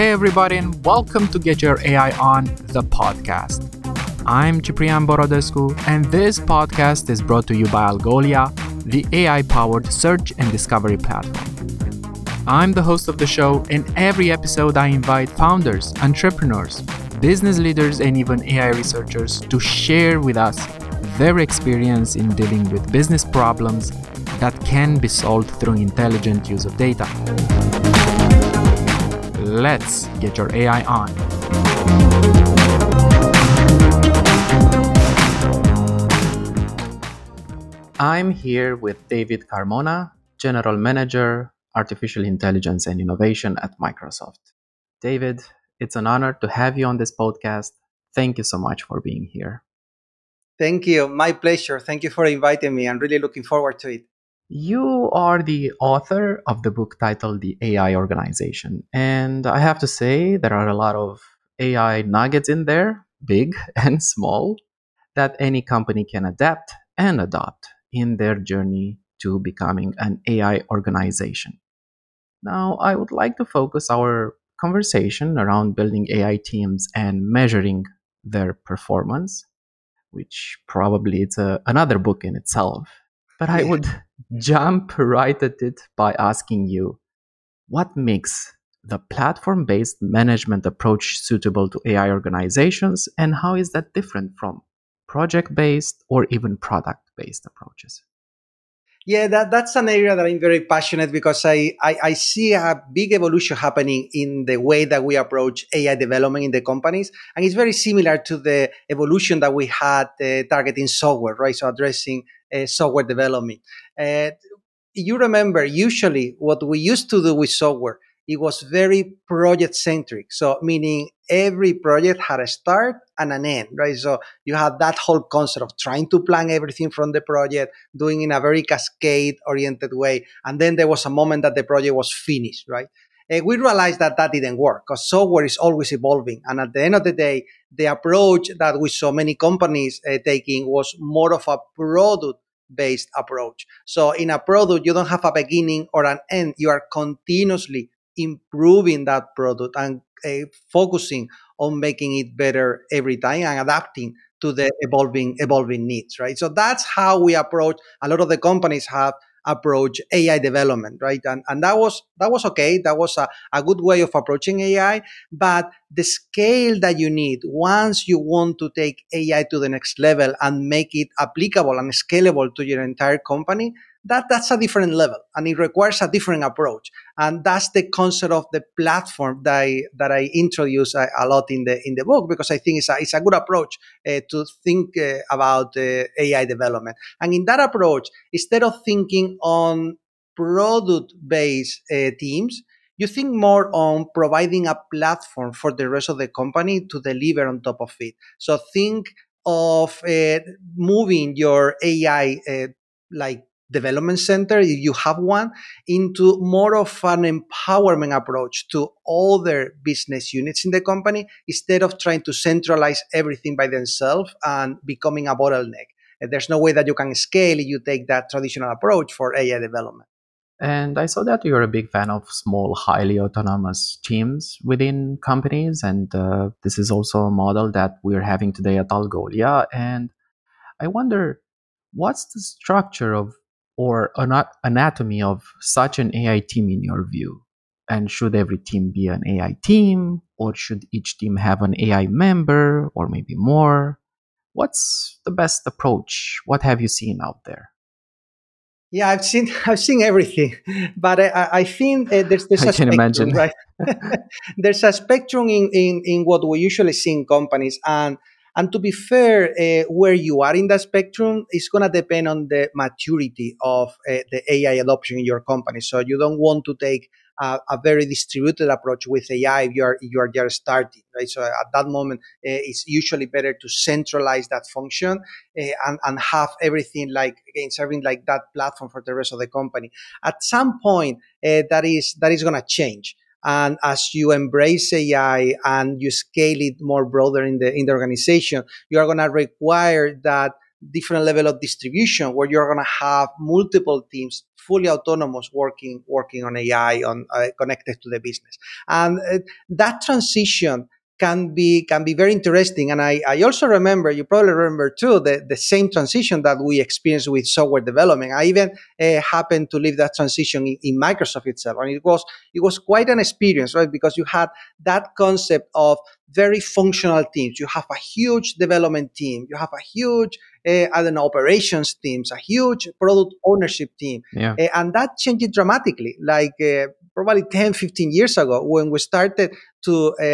Hey, everybody, and welcome to Get Your AI On, the podcast. I'm Ciprian Borodescu, and this podcast is brought to you by Algolia, the AI powered search and discovery platform. I'm the host of the show. and every episode, I invite founders, entrepreneurs, business leaders, and even AI researchers to share with us their experience in dealing with business problems that can be solved through intelligent use of data. Let's get your AI on. I'm here with David Carmona, General Manager, Artificial Intelligence and Innovation at Microsoft. David, it's an honor to have you on this podcast. Thank you so much for being here. Thank you. My pleasure. Thank you for inviting me. I'm really looking forward to it. You are the author of the book titled The AI Organization. And I have to say, there are a lot of AI nuggets in there, big and small, that any company can adapt and adopt in their journey to becoming an AI organization. Now, I would like to focus our conversation around building AI teams and measuring their performance, which probably it's a, another book in itself. But I would jump right at it by asking you what makes the platform based management approach suitable to AI organizations, and how is that different from project based or even product based approaches? Yeah, that, that's an area that I'm very passionate because I, I, I, see a big evolution happening in the way that we approach AI development in the companies. And it's very similar to the evolution that we had uh, targeting software, right? So addressing uh, software development. Uh, you remember, usually what we used to do with software, it was very project centric. So meaning every project had a start and an end, right? So you had that whole concept of trying to plan everything from the project, doing in a very cascade oriented way. And then there was a moment that the project was finished, right? Uh, we realized that that didn't work because software is always evolving. And at the end of the day, the approach that we saw many companies uh, taking was more of a product based approach. So in a product, you don't have a beginning or an end. You are continuously improving that product and uh, focusing on making it better every time and adapting to the evolving evolving needs right so that's how we approach a lot of the companies have approach AI development, right? And, and that was that was okay. That was a, a good way of approaching AI. But the scale that you need once you want to take AI to the next level and make it applicable and scalable to your entire company, that that's a different level and it requires a different approach. And that's the concept of the platform that I, that I introduce a, a lot in the in the book because I think it's a, it's a good approach uh, to think uh, about uh, AI development. And in that approach instead of thinking on product based uh, teams you think more on providing a platform for the rest of the company to deliver on top of it. So think of uh, moving your AI uh, like development center, if you have one, into more of an empowerment approach to other business units in the company instead of trying to centralize everything by themselves and becoming a bottleneck. There's no way that you can scale if you take that traditional approach for AI development. And I saw that you're a big fan of small, highly autonomous teams within companies. And uh, this is also a model that we're having today at Algolia. And I wonder, what's the structure of or an anatomy of such an AI team in your view? And should every team be an AI team, or should each team have an AI member, or maybe more? What's the best approach? What have you seen out there? Yeah, I've seen I've seen everything, but I, I think uh, there's there's I a can spectrum, imagine. right? there's a spectrum in, in in what we usually see in companies, and and to be fair, uh, where you are in the spectrum is going to depend on the maturity of uh, the AI adoption in your company. So you don't want to take a, a, very distributed approach with AI if you are you are just starting, right? So at that moment, uh, it's usually better to centralize that function uh, and and have everything like again serving like that platform for the rest of the company. At some point, uh, that is that is going to change. And as you embrace AI and you scale it more broader in the in the organization, you are going to require that different level of distribution where you're going to have multiple teams fully autonomous working working on AI on uh, connected to the business. And uh, that transition can be can be very interesting. And I, I also remember, you probably remember too, the, the same transition that we experienced with software development. I even uh, happened to live that transition in, in, Microsoft itself, and it was it was quite an experience, right? Because you had that concept of very functional teams. You have a huge development team. You have a huge uh, I don't know, operations teams, a huge product ownership team. Yeah. Uh, and that changed dramatically. Like uh, probably 10, 15 years ago when we started to uh,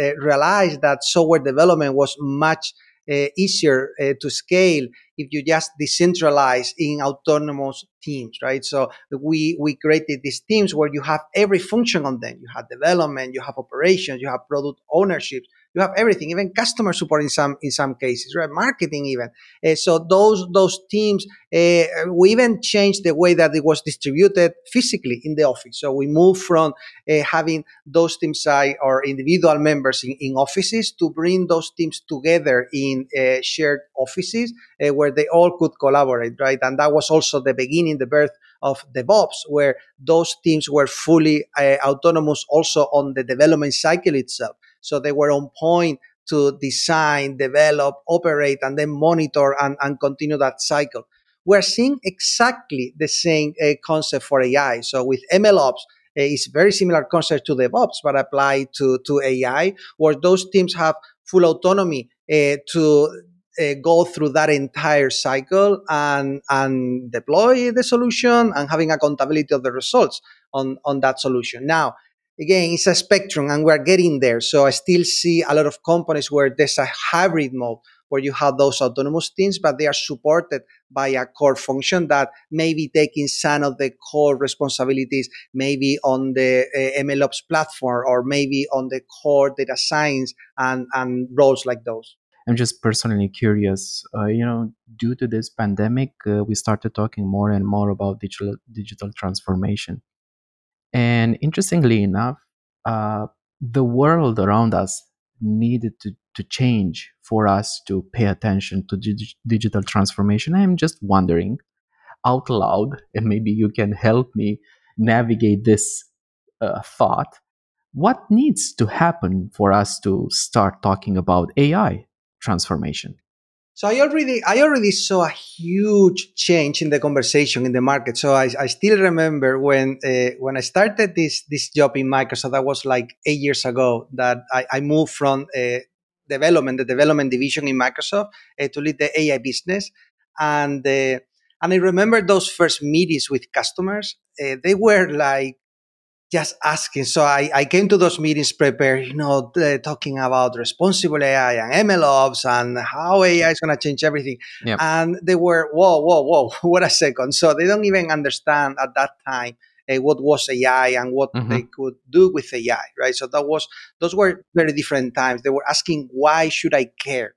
uh, realize that software development was much uh, easier uh, to scale if you just decentralize in autonomous teams, right? So we we created these teams where you have every function on them. You have development, you have operations, you have product ownership, you have everything, even customer support in some in some cases, right? Marketing even. Uh, so those those teams, uh, we even changed the way that it was distributed physically in the office. So we moved from uh, having those teams or individual members in, in offices to bring those teams together in uh, shared offices uh, where they all could collaborate, right? And that was also the beginning, the birth of DevOps, where those teams were fully uh, autonomous also on the development cycle itself. So they were on point to design, develop, operate, and then monitor and, and continue that cycle. We're seeing exactly the same uh, concept for AI. So with MLOps, uh, it's very similar concept to DevOps, but applied to, to AI, where those teams have full autonomy uh, to uh, go through that entire cycle and and deploy the solution and having accountability of the results on on that solution. Now, again, it's a spectrum and we're getting there. So I still see a lot of companies where there's a hybrid mode where you have those autonomous teams, but they are supported by a core function that may be taking some of the core responsibilities, maybe on the uh, MLOps platform or maybe on the core data science and, and roles like those. I'm just personally curious. Uh, you know, due to this pandemic, uh, we started talking more and more about digital digital transformation. And interestingly enough, uh, the world around us needed to, to change for us to pay attention to dig- digital transformation. I'm just wondering out loud, and maybe you can help me navigate this uh, thought. What needs to happen for us to start talking about AI transformation? So I already I already saw a huge change in the conversation in the market. So I, I still remember when uh, when I started this this job in Microsoft. That was like eight years ago. That I, I moved from uh, development, the development division in Microsoft, uh, to lead the AI business. And and I remember those first meetings with customers. They were like just asking. So I, I came to those meetings prepared, you know, talking about responsible AI and MLOps and how AI is going to change everything. Yep. And they were, whoa, whoa, whoa, what a second. So they don't even understand at that time uh, what was AI and what mm-hmm. they could do with AI, right? So that was, those were very different times. They were asking, why should I care?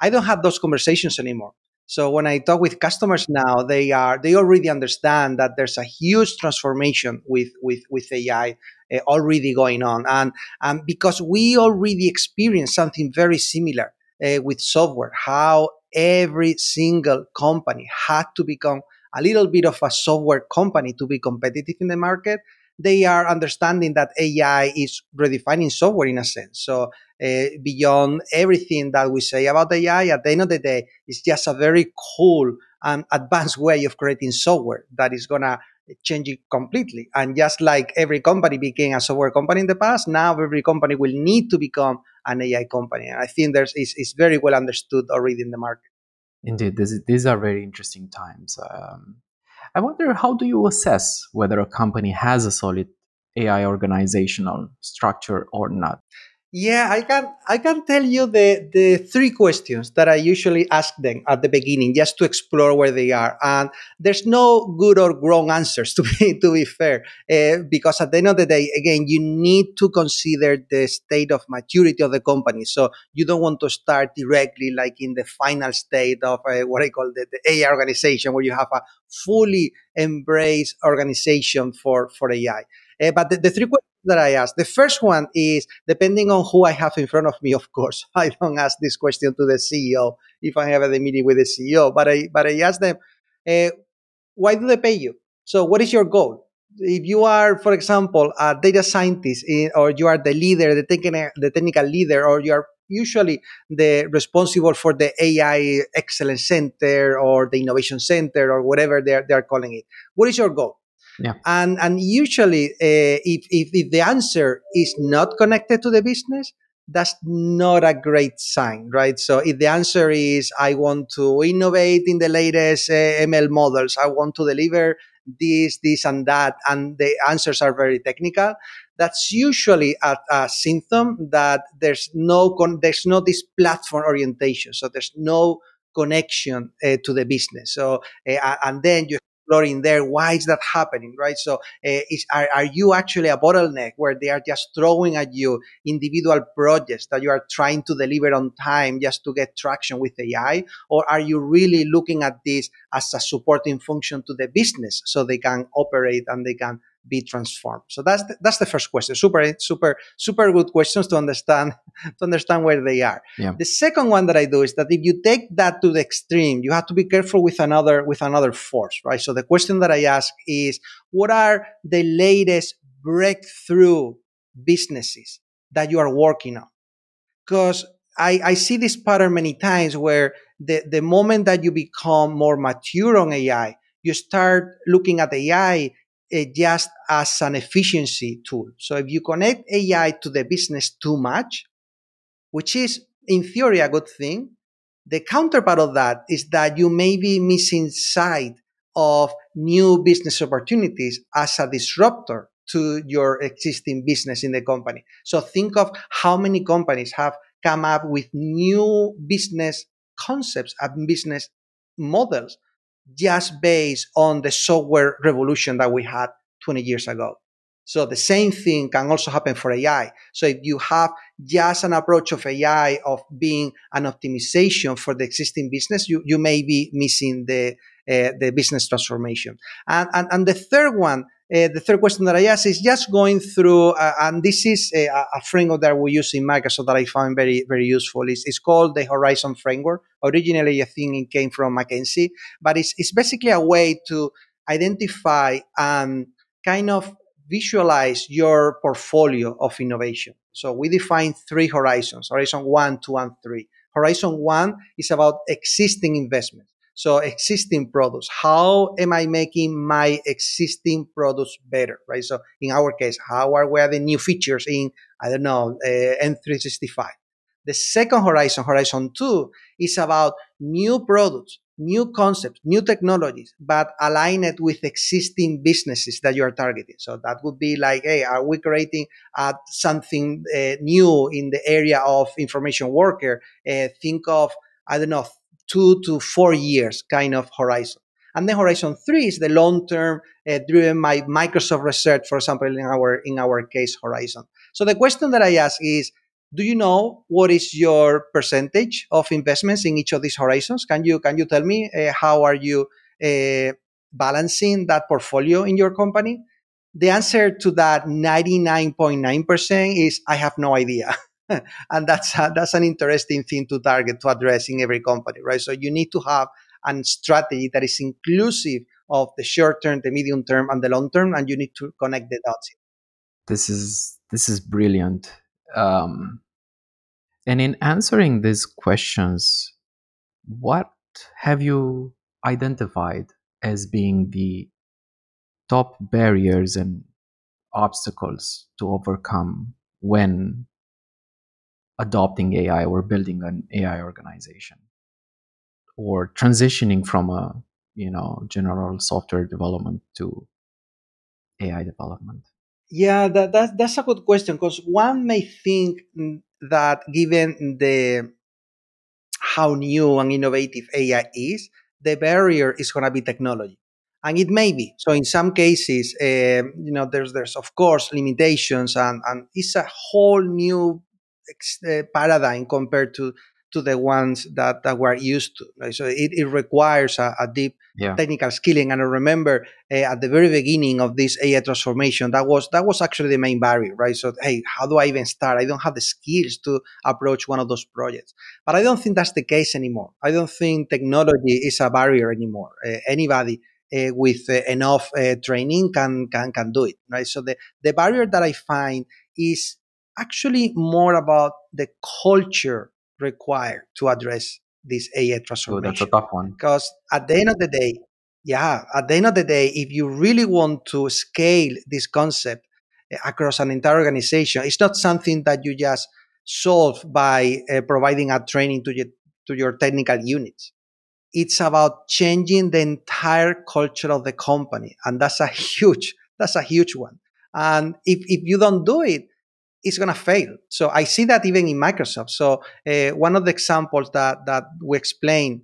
I don't have those conversations anymore. So when I talk with customers now, they are they already understand that there's a huge transformation with with with AI uh, already going on, and and because we already experienced something very similar uh, with software, how every single company had to become a little bit of a software company to be competitive in the market they are understanding that AI is redefining software in a sense. So uh, beyond everything that we say about AI, at the end of the day, it's just a very cool and advanced way of creating software that is gonna change it completely. And just like every company became a software company in the past, now every company will need to become an AI company. And I think there's is is very well understood already in the market. Indeed, this, these are very interesting times. Um, I wonder how do you assess whether a company has a solid AI organizational structure or not? Yeah, I can I can tell you the the three questions that I usually ask them at the beginning just to explore where they are. And there's no good or wrong answers to be to be fair, uh, because at the end of the day, again, you need to consider the state of maturity of the company. So you don't want to start directly like in the final state of uh, what I call the, the AI organization, where you have a fully embraced organization for for AI. Uh, but the, the three questions that I ask, the first one is depending on who I have in front of me, of course. I don't ask this question to the CEO if I have a meeting with the CEO, but I but I ask them, uh, why do they pay you? So, what is your goal? If you are, for example, a data scientist or you are the leader, the, technical, the technical leader, or you are usually the responsible for the AI Excellence Center or the Innovation Center or whatever they're, they're calling it. What is your goal? Yeah. And, and usually, uh, if, if, if the answer is not connected to the business, that's not a great sign, right? So if the answer is, I want to innovate in the latest uh, ML models, I want to deliver this, this, and that, and the answers are very technical, that's usually a, a symptom that there's no con- there's no this platform orientation. So there's no connection uh, to the business. So uh, and then you exploring there why is that happening right? So uh, is, are, are you actually a bottleneck where they are just throwing at you individual projects that you are trying to deliver on time just to get traction with ai or are you really looking at this as a supporting function to the business so they can operate and they can be transformed? So that's the, that's the first question. Super, super, super good questions to understand to understand where they are. Yeah. The second one that I do is that if you take that to the extreme, you have to be careful with another with another force, right? So the question that I ask is, what are the latest breakthrough businesses that you are working on? Because I, I see this pattern many times where the, the moment that you become more mature on AI, you start looking at AI just as an efficiency tool. So if you connect AI to the business too much, which is in theory a good thing, the counterpart of that is that you may be missing sight of new business opportunities as a disruptor to your existing business in the company. So think of how many companies have come up with new business concepts and business models just based on the software revolution that we had 20 years ago. So the same thing can also happen for AI. So if you have just an approach of AI of being an optimization for the existing business, you, you may be missing the, the business transformation. And, and, and the third one uh, the third question that I asked is just going through, uh, and this is a, a, framework that we use in Microsoft that I found very, very useful. It's, it's, called the Horizon Framework. Originally, I think it came from McKinsey, but it's, it's basically a way to identify and kind of visualize your portfolio of innovation. So we define three horizons, horizon one, two, and three. Horizon one is about existing investments. So existing products, how am I making my existing products better, right? So in our case, how are we adding new features in, I don't know, uh, M365? The second horizon, horizon two, is about new products, new concepts, new technologies, but align it with existing businesses that you are targeting. So that would be like, hey, are we creating uh, something uh, new in the area of information worker? Uh, think of, I don't know, two to four years kind of horizon. And then horizon three is the long term uh, driven by Microsoft research, for example, in our in our case horizon. So the question that I ask is, do you know what is your percentage of investments in each of these horizons? Can you can you tell me uh, how are you uh, balancing that portfolio in your company? The answer to that 99.9% is I have no idea. and that's a, that's an interesting thing to target to address in every company, right? So you need to have a strategy that is inclusive of the short term, the medium term, and the long term, and you need to connect the dots. This is this is brilliant. Um, and in answering these questions, what have you identified as being the top barriers and obstacles to overcome when adopting AI or building an AI organization or transitioning from a you know general software development to AI development? Yeah, that, that that's a good question because one may think that given the how new and innovative AI is, the barrier is going to be technology, and it may be. So in some cases, uh, you know, there's there's of course limitations, and and it's a whole new uh, paradigm compared to to the ones that, that we're used to. Right? So it, it requires a, a deep yeah. technical skilling. And I remember uh, at the very beginning of this AI transformation, that was that was actually the main barrier, right? So hey, how do I even start? I don't have the skills to approach one of those projects. But I don't think that's the case anymore. I don't think technology is a barrier anymore. Uh, anybody uh, with uh, enough uh, training can, can can do it, right? So the the barrier that I find is actually more about the culture required to address this AI transformation. Oh, that's a tough one. Because at the end of the day, yeah, at the end of the day, if you really want to scale this concept eh, across an entire organization, it's not something that you just solve by uh, providing a training to your, to your technical units. It's about changing the entire culture of the company. And that's a huge, that's a huge one. And if, if you don't do it, it's going to fail. So I see that even in Microsoft. So uh, one of the examples that that we explain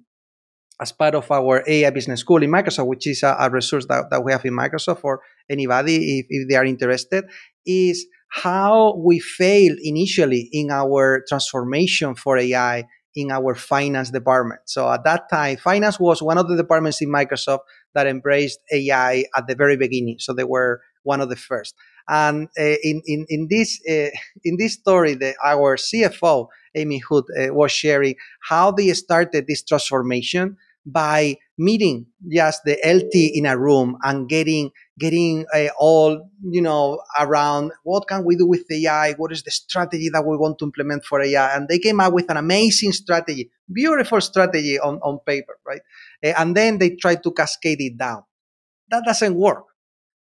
as part of our AI business school in Microsoft, which is a, a resource that, that we have in Microsoft for anybody if, if they are interested, is how we failed initially in our transformation for AI in our finance department. So at that time, finance was one of the departments in Microsoft that embraced AI at the very beginning. So they were one of the first. And uh, in, in, in, this, uh, in this story, the, our CFO, Amy Hood, uh, was sharing how they started this transformation by meeting just the LT in a room and getting getting uh, all you know around what can we do with AI, what is the strategy that we want to implement for AI, and they came up with an amazing strategy, beautiful strategy on on paper, right? Uh, and then they tried to cascade it down. That doesn't work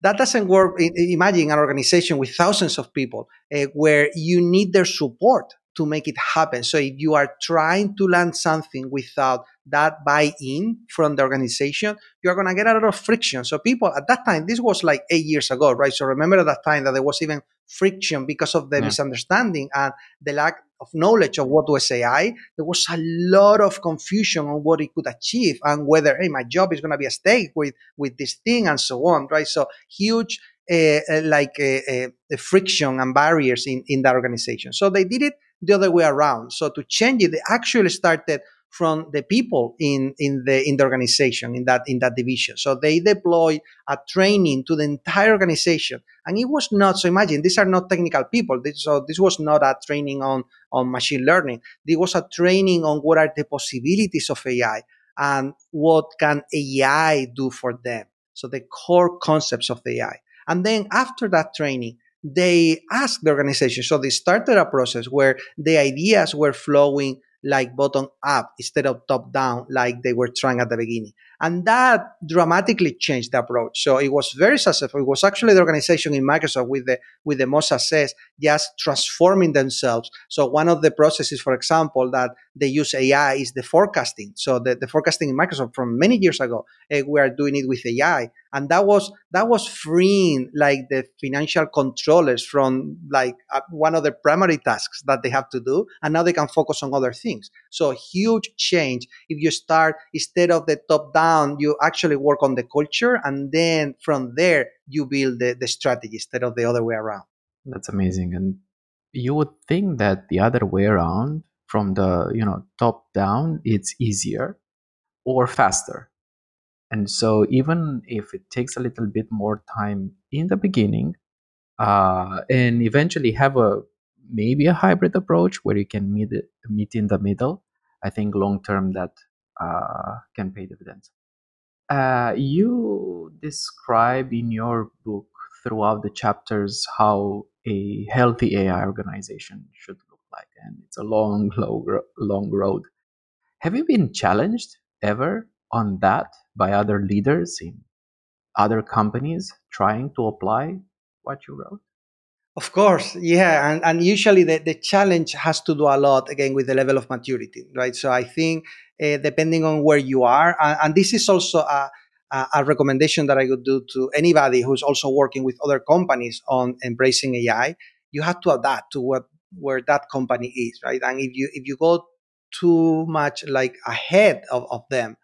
that doesn't work. Imagine an organization with thousands of people uh, where you need their support to make it happen. So if you are trying to land something without that buy-in from the organization, you're going to get a lot of friction. So people at that time, this was like eight years ago, right? So remember at that time that there was even friction because of the yeah. misunderstanding and the lack of knowledge of what was AI. There was a lot of confusion on what it could achieve and whether, hey, my job is going to be at stake with, with this thing and so on, right? So huge uh, uh, like uh, friction and barriers in, in that organization. So they did it the other way around. So to change it, they actually started from the people in, in the in the organization in that in that division. So they deploy a training to the entire organization, and it was not. So imagine these are not technical people. This, so this was not a training on on machine learning. This was a training on what are the possibilities of AI and what can AI do for them. So the core concepts of AI. And then after that training, they asked the organization. So they started a process where the ideas were flowing like bottom up instead of top down like they were trying at the beginning. And that dramatically changed the approach. So it was very successful. It was actually the organization in Microsoft with the with the most success, just transforming themselves. So one of the processes, for example, that they use AI is the forecasting. So the, the forecasting in Microsoft from many years ago, uh, we are doing it with AI. And that was that was freeing like the financial controllers from like uh, one of the primary tasks that they have to do, and now they can focus on other things. So huge change if you start instead of the top down you actually work on the culture, and then from there you build the, the strategy instead of the other way around. That's amazing. And you would think that the other way around, from the you know top down, it's easier or faster. And so even if it takes a little bit more time in the beginning, uh, and eventually have a maybe a hybrid approach where you can meet meet in the middle, I think long term that uh, can pay dividends. Uh, you describe in your book throughout the chapters how a healthy AI organization should look like, and it's a long, long, long road. Have you been challenged ever on that by other leaders in other companies trying to apply what you wrote? Of course, yeah, and, and usually the, the challenge has to do a lot again with the level of maturity, right? So I think uh, depending on where you are, and, and this is also a, a, recommendation that I would do to anybody who's also working with other companies on embracing AI. You have to adapt to what where that company is, right? And if you if you go too much like ahead of, of them,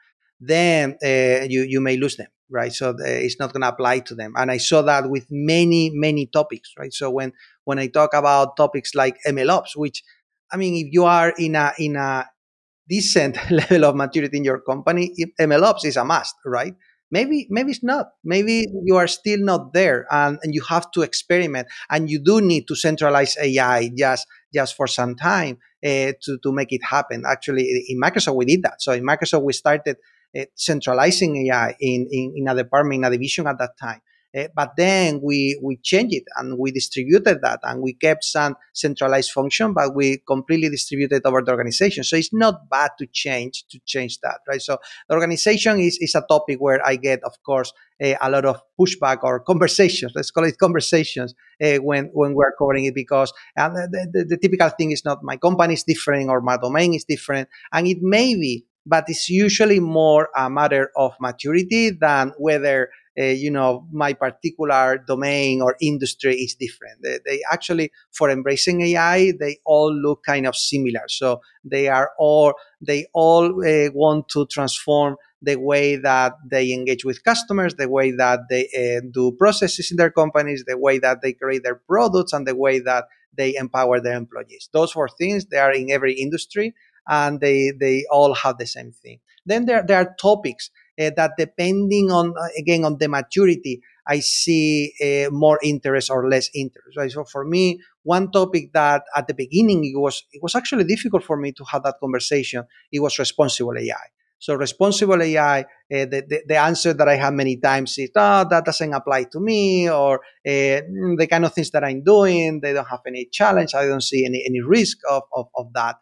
then uh, you you may lose them right? So the, it's not going to apply to them. And I saw that with many, many topics, right? So when when I talk about topics like MLOps, which I mean, if you are in a in a decent level of maturity in your company, MLOps is a must, right? Maybe maybe it's not. Maybe you are still not there, and, and you have to experiment. And you do need to centralize AI just just for some time uh, to to make it happen. Actually, in Microsoft we did that. So in Microsoft we started uh, centralizing AI in, in, in a department, in a division at that time. Uh, but then we we changed it and we distributed that and we kept some centralized function, but we completely distributed over the organization. So it's not bad to change to change that, right? So the organization is, is a topic where I get, of course, uh, a lot of pushback or conversations. Let's call it conversations uh, when when we're covering it because the, the, the typical thing is not my company is different or my domain is different, and it may be but it's usually more a matter of maturity than whether uh, you know my particular domain or industry is different. They, they, actually for embracing ai they all look kind of similar. So they are all they all uh, want to transform the way that they engage with customers the way that they uh, do processes in their companies the way that they create their products and the way that they empower their employees. Those four things they are in every industry and they they all have the same thing then there, there are topics uh, that depending on uh, again on the maturity i see uh, more interest or less interest right so for me one topic that at the beginning it was it was actually difficult for me to have that conversation it was responsible ai so responsible AI, uh, the, the, the, answer that I have many times is, oh, that doesn't apply to me, or uh, the kind of things that I'm doing, they don't have any challenge. I don't see any, any risk of, of, of that.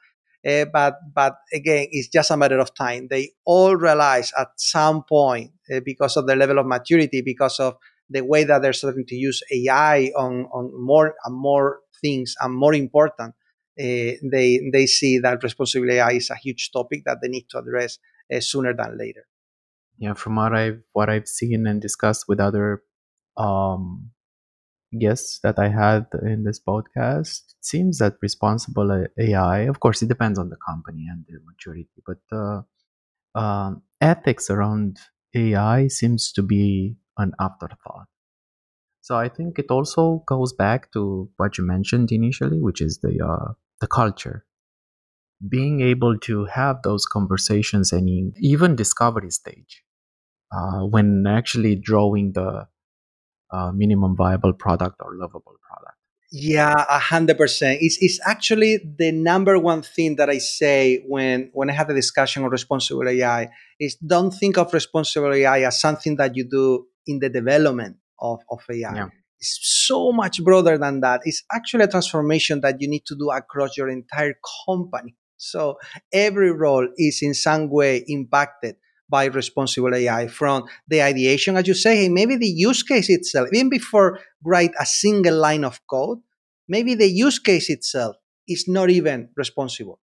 Uh, but but again, it's just a matter of time. They all realize at some point, uh, because of the level of maturity, because of the way that they're starting to use AI on on more and more things and more important, uh, they they see that responsible AI is a huge topic that they need to address sooner than later. Yeah, from what I've what I've seen and discussed with other um, guests that I had in this podcast, it seems that responsible AI, of course, it depends on the company and their maturity, but uh, uh, ethics around AI seems to be an afterthought. So I think it also goes back to what you mentioned initially, which is the uh, the culture. Being able to have those conversations and even discovery stage, uh, when actually drawing the uh, minimum viable product or lovable product. Yeah, a hundred percent. It's it's actually the number one thing that I say when when I have a discussion on responsible AI is don't think of responsible AI as something that you do in the development of, of AI. Yeah. It's so much broader than that. It's actually a transformation that you need to do across your entire company. So every role is in some way impacted by responsible AI from the ideation, as you say, maybe the use case itself, even before write a single line of code, maybe the use case itself is not even responsible.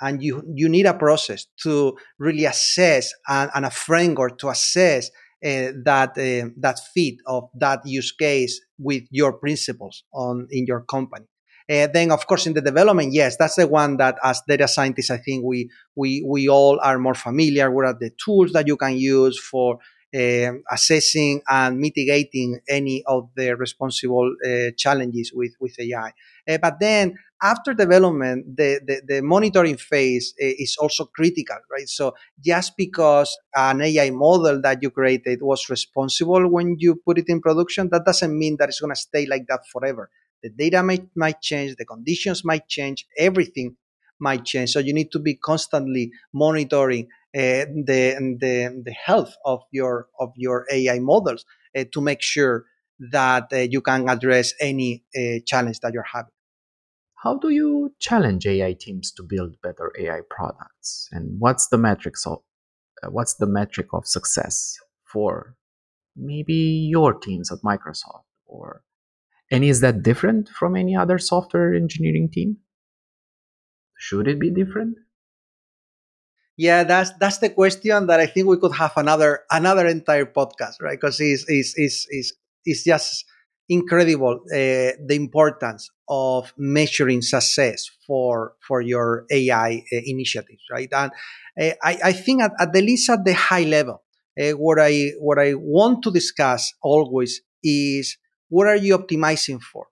And you, you need a process to really assess and, and a framework to assess uh, that uh, that fit of that use case with your principles on in your company. Uh, then, of course, in the development, yes, that's the one that as data scientists, I think we we we all are more familiar. What are the tools that you can use for uh, assessing and mitigating any of the responsible uh, challenges with with AI? Uh, but then after development, the, the, the monitoring phase uh, is also critical, right? So just because an AI model that you created was responsible when you put it in production, that doesn't mean that it's going to stay like that forever the data might, might change, the conditions might change, everything might change. So you need to be constantly monitoring uh, the, the, the health of your, of your AI models uh, to make sure that uh, you can address any uh, challenge that you're having. How do you challenge AI teams to build better AI products? And what's the metrics of uh, what's the metric of success for maybe your teams at Microsoft or and is that different from any other software engineering team? Should it be different? Yeah, that's that's the question that I think we could have another another entire podcast, right? Because it's it's it's it's, it's just incredible uh, the importance of measuring success for for your AI uh, initiatives, right? And uh, I, I think at, at the least at the high level, uh, what I what I want to discuss always is what are you optimizing for?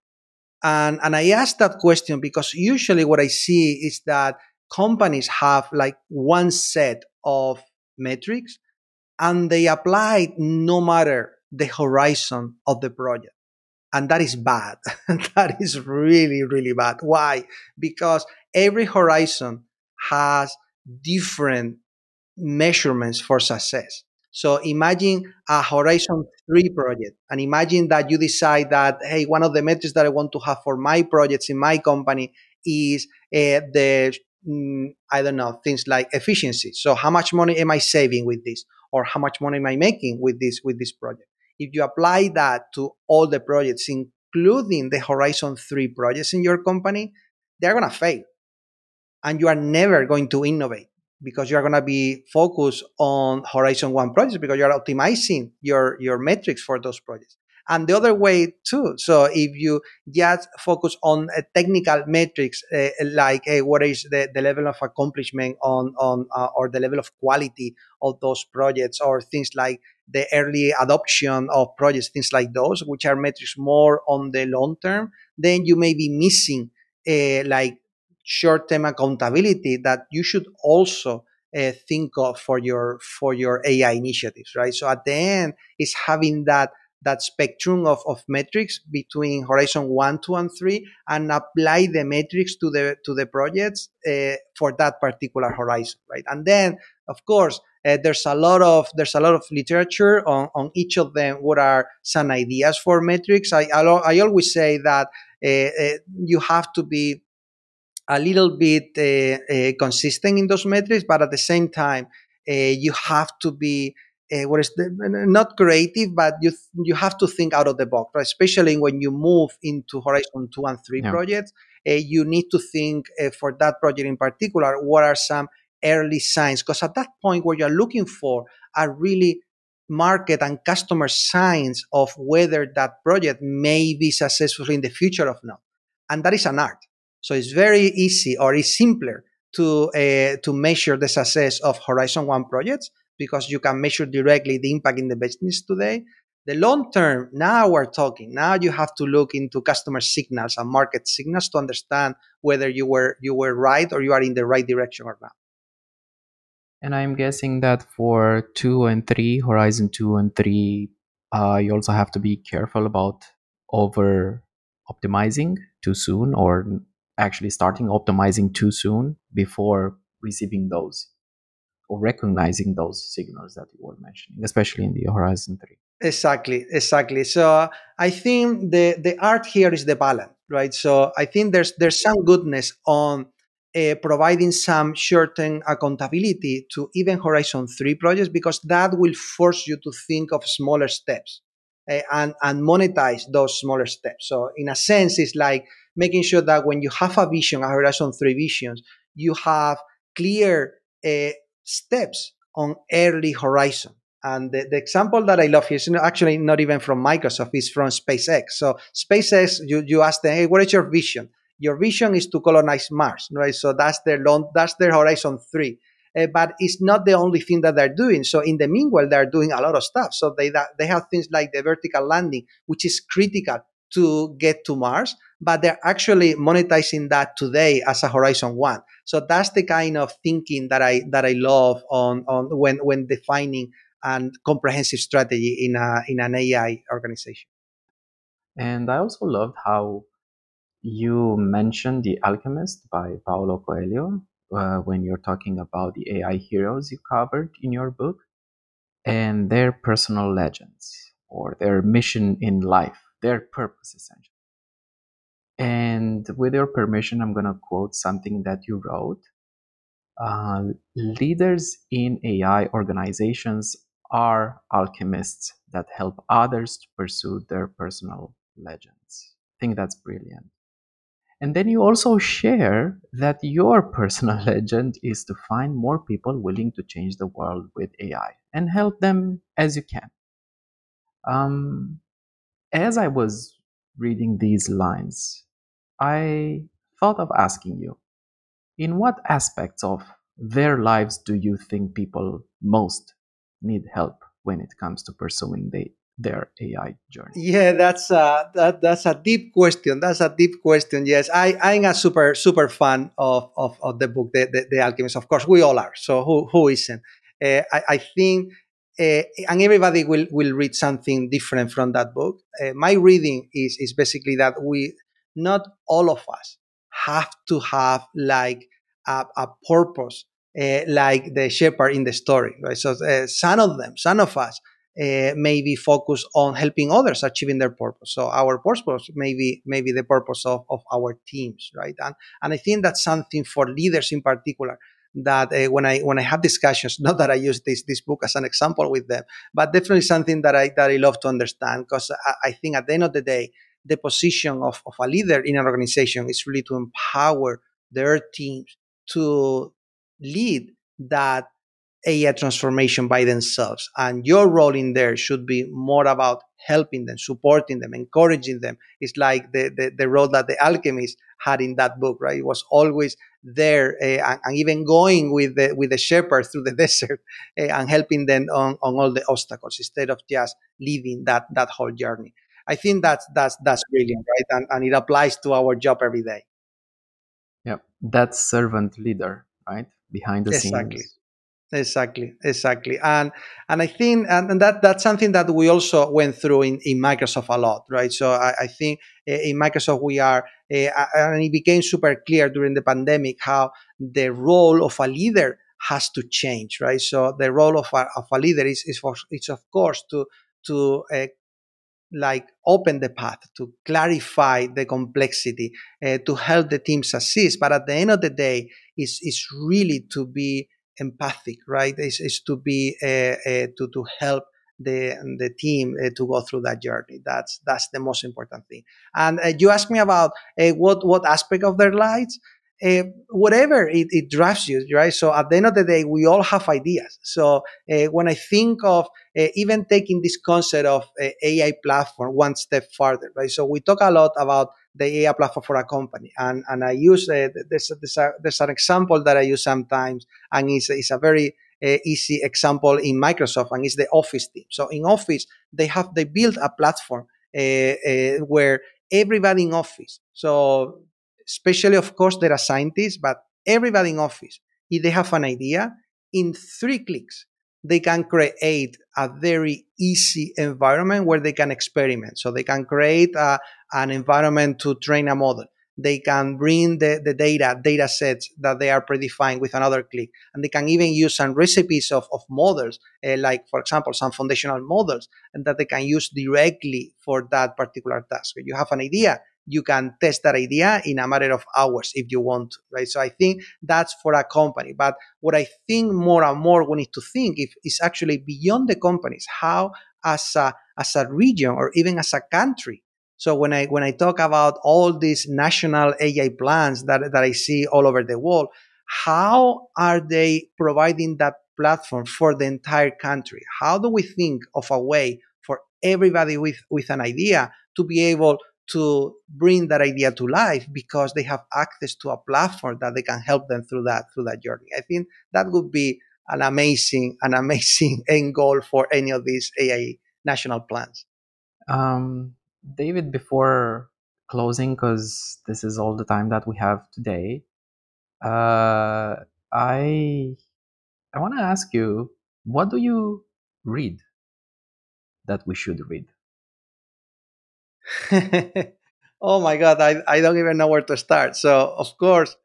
And, and I ask that question because usually what I see is that companies have like one set of metrics and they apply it no matter the horizon of the project. And that is bad. that is really, really bad. Why? Because every horizon has different measurements for success. So imagine a Horizon 3 project and imagine that you decide that, hey, one of the metrics that I want to have for my projects in my company is uh, the, mm, I don't know, things like efficiency. So how much money am I saving with this? Or how much money am I making with this, with this project? If you apply that to all the projects, including the Horizon 3 projects in your company, they're going to fail. And you are never going to innovate because you're going to be focused on Horizon 1 projects because you're optimizing your, your metrics for those projects. And the other way too. So if you just focus on uh, technical metrics uh, like uh, what is the, the level of accomplishment on on uh, or the level of quality of those projects or things like the early adoption of projects, things like those, which are metrics more on the long term, then you may be missing uh, like short-term accountability that you should also uh, think of for your for your AI initiatives, right? So at the end, it's having that that spectrum of, of metrics between Horizon One, Two, and Three, and apply the metrics to the to the projects uh, for that particular horizon, right? And then, of course, uh, there's a lot of there's a lot of literature on, on each of them. What are some ideas for metrics? I I, I always say that uh, you have to be a little bit uh, uh, consistent in those metrics, but at the same time, uh, you have to be uh, what is the, not creative, but you you have to think out of the box, right? especially when you move into Horizon two and three yeah. projects. Uh, you need to think uh, for that project in particular, what are some early signs? Because at that point, what you're looking for are really market and customer signs of whether that project may be successful in the future or not, and that is an art so it's very easy or it's simpler to, uh, to measure the success of Horizon One projects because you can measure directly the impact in the business today. The long term, now we're talking. Now you have to look into customer signals and market signals to understand whether you were you were right or you are in the right direction or not. And I'm guessing that for two and three, Horizon two and three, uh, you also have to be careful about over optimizing too soon or actually starting optimizing too soon before receiving those or recognizing those signals that you were mentioning, especially in the Horizon 3. Exactly, exactly. So I think the, the art here is the balance, right? So I think there's there's some goodness on uh, providing some short-term accountability to even Horizon 3 projects because that will force you to think of smaller steps uh, and, and monetize those smaller steps. So in a sense, it's like making sure that when you have a vision, a Horizon 3 visions, you have clear uh, steps on early horizon. And the, the, example that I love here is actually not even from Microsoft, it's from SpaceX. So SpaceX, you, you ask them, hey, what is your vision? Your vision is to colonize Mars, right? So that's their long, that's their Horizon 3. Uh, but it's not the only thing that they're doing. So in the meanwhile, they're doing a lot of stuff. So they that, they have things like the vertical landing, which is critical to get to Mars, but they're actually monetizing that today as a Horizon One. So that's the kind of thinking that I that I love on on when when defining and comprehensive strategy in a in an AI organization. And I also loved how you mentioned The Alchemist by Paulo Coelho uh, when you're talking about the AI heroes you covered in your book and their personal legends or their mission in life their purpose essentially. And with your permission, I'm going to quote something that you wrote. Uh, leaders in AI organizations are alchemists that help others to pursue their personal legends. I think that's brilliant. And then you also share that your personal legend is to find more people willing to change the world with AI and help them as you can. Um, as I was reading these lines, I thought of asking you in what aspects of their lives do you think people most need help when it comes to pursuing the, their AI journey? Yeah, that's a that, that's a deep question. That's a deep question. Yes, I I'm a super super fan of of, of the book, the, the, the Alchemist. Of course, we all are. So who who isn't? Uh, I, I think uh, and everybody will, will read something different from that book. Uh, my reading is, is basically that we, not all of us have to have like a, a purpose uh, like the shepherd in the story, right? So some of them, some of us, uh, maybe focus on helping others achieving their purpose. So our purpose maybe maybe the purpose of, of our teams, right? And and I think that's something for leaders in particular that uh, when I when I have discussions, not that I use this this book as an example with them, but definitely something that I that I love to understand because I, I think at the end of the day, the position of, of a leader in an organization is really to empower their teams to lead that AI transformation by themselves. And your role in there should be more about helping them, supporting them, encouraging them. It's like the, the, the role that the alchemist had in that book, right? It was always there uh, and, even going with the, with the shepherd through the desert uh, and helping them on, on all the obstacles instead of just leading that, that whole journey. I think that's, that's, that's brilliant, right? And, and it applies to our job every day. Yeah, that's servant leader, right? Behind the exactly. scenes exactly exactly and and i think and, and, that that's something that we also went through in, in microsoft a lot right so i, I think uh, in microsoft we are and it became super clear during the pandemic how the role of a leader has to change right so the role of a, of a leader is, is, for, is of course to to uh, like open the path to clarify the complexity uh, to help the teams assist but at the end of the day is is really to be empathic, right? Is, is to be uh, to to help the the team uh, to go through that journey. That's that's the most important thing. And uh, you asked me about uh, what what aspect of their lives. Uh, whatever it, it, drives you, right? So at the end of the day, we all have ideas. So when I think of even taking this concept of AI platform one step further, right? So we talk a lot about the AI platform for a company. And, and I use, uh, there's, there's, a, there's an example that I use sometimes, and it's, it's a very uh, easy example in Microsoft, and it's the Office team. So in Office, they have, they built a platform uh, uh, where everybody in Office, so especially, of course, there are scientists, but everybody in Office, if they have an idea, in three clicks, they can create a very easy environment where they can experiment. So they can create a, an environment to train a model. They can bring the, the data, data sets that they are predefined with another click. And they can even use some recipes of, of models, uh, like, for example, some foundational models, and that they can use directly for that particular task. If you have an idea, you can test that idea in a matter of hours if you want to, right? So I think that's for a company. But what I think more and more we need to think if, is actually beyond the companies, how as a, as a region or even as a country. So when I when I talk about all these national AI plans that, that I see all over the world, how are they providing that platform for the entire country? How do we think of a way for everybody with, with an idea to be able to bring that idea to life because they have access to a platform that they can help them through that through that journey. I think that would be an amazing an amazing end goal for any of these AI national plans. Um, David, before closing, because this is all the time that we have today, uh, I I want to ask you, what do you read that we should read? oh my god I, I don't even know where to start so of course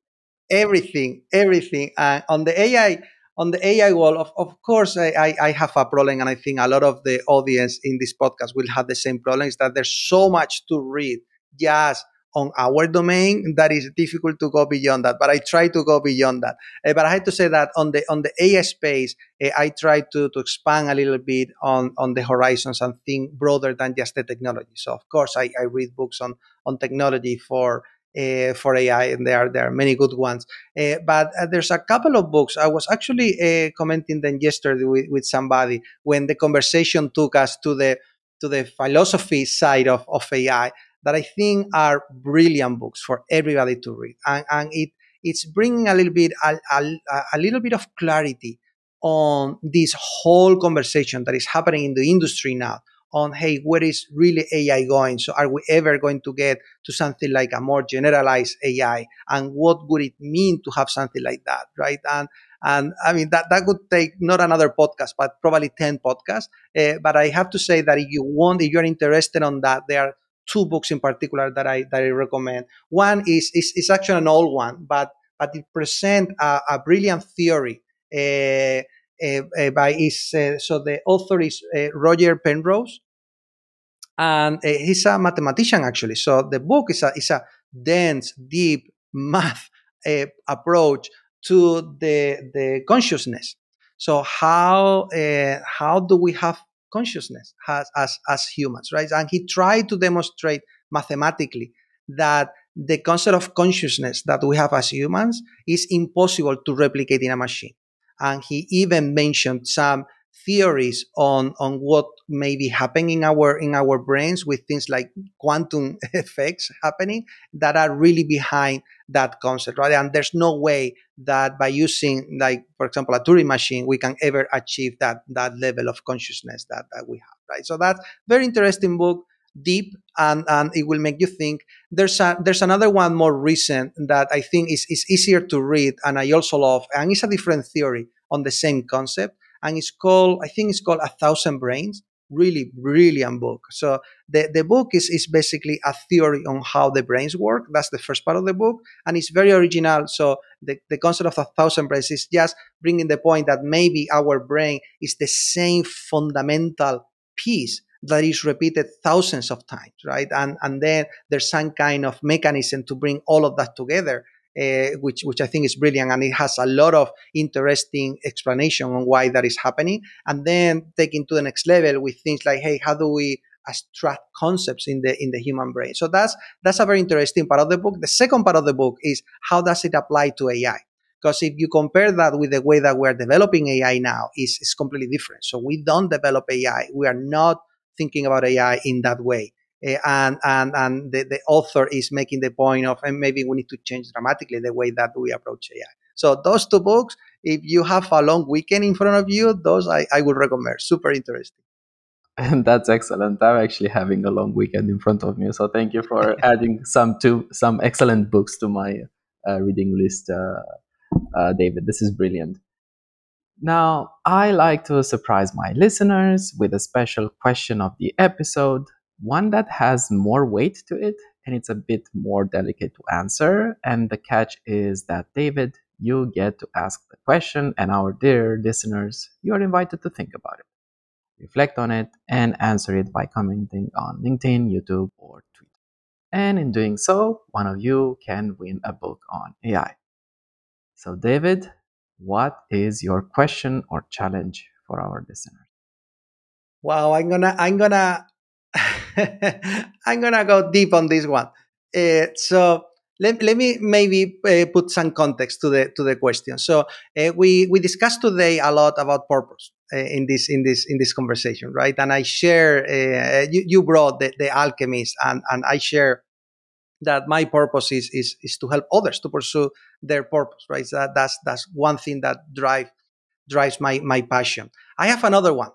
everything everything uh, on the ai on the ai wall of, of course I, I have a problem and i think a lot of the audience in this podcast will have the same problem is that there's so much to read just on our domain that is difficult to go beyond that. But i try to go beyond that. Uh, but i have to say that on the on the ai space uh, i try to to expand a little bit on on the horizons and think broader than just the technology. So of course i, I read books on on technology for uh, for AI, and there are there are many good ones. Uh, but uh, there's a couple of books. I was actually commenting them yesterday with, with somebody when the conversation took us to the to the philosophy side of, of AI that I think are brilliant books for everybody to read, and, and it it's bringing a little bit a, a, a little bit of clarity on this whole conversation that is happening in the industry now on hey where is really ai going? So are we ever going to get to something like a more generalized ai and what would it mean to have something like that right? And and i mean that that would take not another podcast but probably 10 podcasts. Uh, but i have to say that if you want if you're interested on that there are two books in particular that I that I recommend. One is is, is actually an old one, but but it presents a, a, brilliant theory uh, uh, by uh, so the author is Roger Penrose, and uh, he's a mathematician actually. So the book is a, is a dense, deep math eh, approach to the, the consciousness. So how eh, how do we have consciousness as, as, as humans, right? And he tried to demonstrate mathematically that the concept of consciousness that we have as humans is impossible to replicate in a machine. And he even mentioned some theories on, on what may be happening in our in our brains with things like quantum effects happening that are really behind that concept, right? And there's no way that by using, like, for example, a Turing machine, we can ever achieve that that level of consciousness that, that we have, right? So that's very interesting book, deep, and and it will make you think. There's a there's another one more recent that I think is is easier to read, and I also love, and it's a different theory on the same concept, and it's called I think it's called A Thousand Brains really brilliant book. So the, the book is, is basically a theory on how the brains work. That's the first part of the book. And it's very original. So the, the concept of a thousand brains is just bringing the point that maybe our brain is the same fundamental piece that is repeated thousands of times, right? And, and then there's some kind of mechanism to bring all of that together uh, which which I think is brilliant, and it has a lot of interesting explanation on why that is happening. And then taking to the next level with things like, hey, how do we abstract concepts in the in the human brain? So that's that's a very interesting part of the book. The second part of the book is how does it apply to AI? Because if you compare that with the way that we're developing AI now, is is completely different. So we don't develop AI. We are not thinking about AI in that way. Uh, and and and the, the author is making the point of and maybe we need to change dramatically the way that we approach AI. So those two books, if you have a long weekend in front of you, those I, I would recommend. Super interesting. And that's excellent. I'm actually having a long weekend in front of me, so thank you for adding some to some excellent books to my uh, reading list, uh, uh, David. This is brilliant. Now, I like to surprise my listeners with a special question of the episode one that has more weight to it and it's a bit more delicate to answer. And the catch is that, David, you get to ask the question, and our dear listeners, you are invited to think about it, reflect on it, and answer it by commenting on LinkedIn, YouTube, or Twitter. And in doing so, one of you can win a book on AI. So, David, what is your question or challenge for our listeners? Wow, I'm gonna I'm gonna I'm gonna go deep on this one. Uh, so let, let me maybe uh, put some context to the to the question. So uh, we we discussed today a lot about purpose in this in this in this conversation, right? And I share you, you brought the, the alchemist, and and I share that my purpose is is is to help others to pursue their purpose, right? So that, that's that's one thing that drive drives my my passion. I have another one.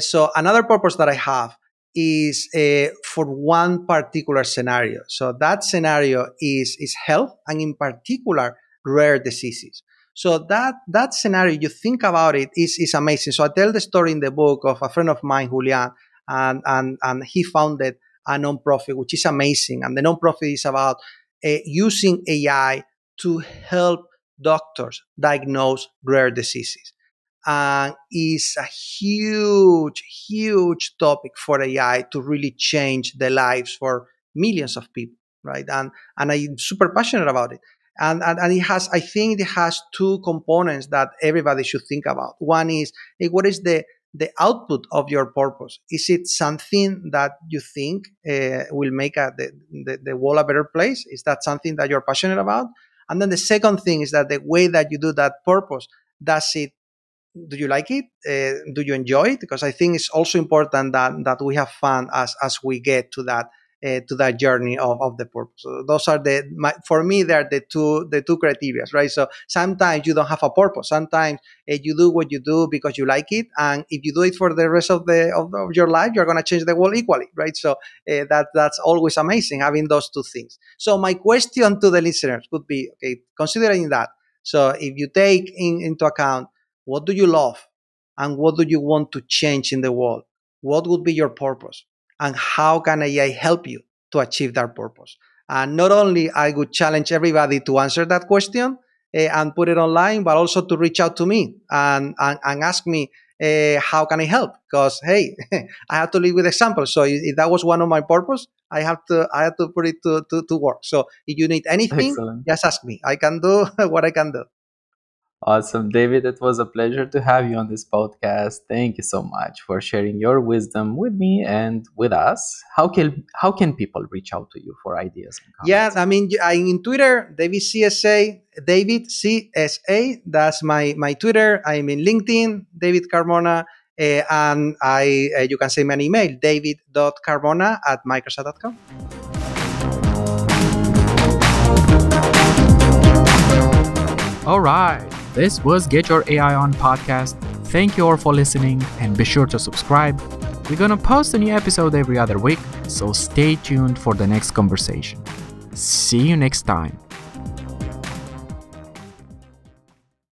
So another purpose that I have is uh, for one particular scenario. So that scenario is, is health and in particular rare diseases. So that, that scenario, you think about it, is, is amazing. So I tell the story in the book of a friend of mine, Julian, and, and, and he founded a nonprofit, which is amazing. And the nonprofit is about uh, using AI to help doctors diagnose rare diseases and is a huge, huge topic for AI to really change the lives for millions of people, right? And and I'm super passionate about it. And, and, and it has, I think it has two components that everybody should think about. One is hey, what is the the output of your purpose? Is it something that you think uh, will make a, the, the, the world a better place? Is that something that you're passionate about? And then the second thing is that the way that you do that purpose, does it do you like it? Uh, do you enjoy it? Because I think it's also important that that we have fun as as we get to that uh, to that journey of, of the purpose. So those are the my, for me they are the two the two criteria, right? So sometimes you don't have a purpose. Sometimes uh, you do what you do because you like it, and if you do it for the rest of the of, of your life, you're going to change the world equally, right? So that that's always amazing having those two things. So my question to the listeners would be, okay, considering that. So if you take in, into account what do you love? And what do you want to change in the world? What would be your purpose? And how can AI help you to achieve that purpose? And not only I would challenge everybody to answer that question, and put it online, but also to reach out to me and, and, and ask me uh, how can I help? Because hey, I have to lead with examples. So if that was one of my purpose, I have to I have to put it to, to, to work. So if you need anything, Excellent. just ask me. I can do what I can do. Awesome. David, it was a pleasure to have you on this podcast. Thank you so much for sharing your wisdom with me and with us. How can how can people reach out to you for ideas? Yeah, I mean, I'm in Twitter, David CSA, David CSA. That's my my Twitter. I'm in LinkedIn, David Carmona. Uh, and I, uh, you can send me an email, david.carmona at microsoft.com. All right. This was Get Your AI On podcast. Thank you all for listening and be sure to subscribe. We're gonna post a new episode every other week, so stay tuned for the next conversation. See you next time.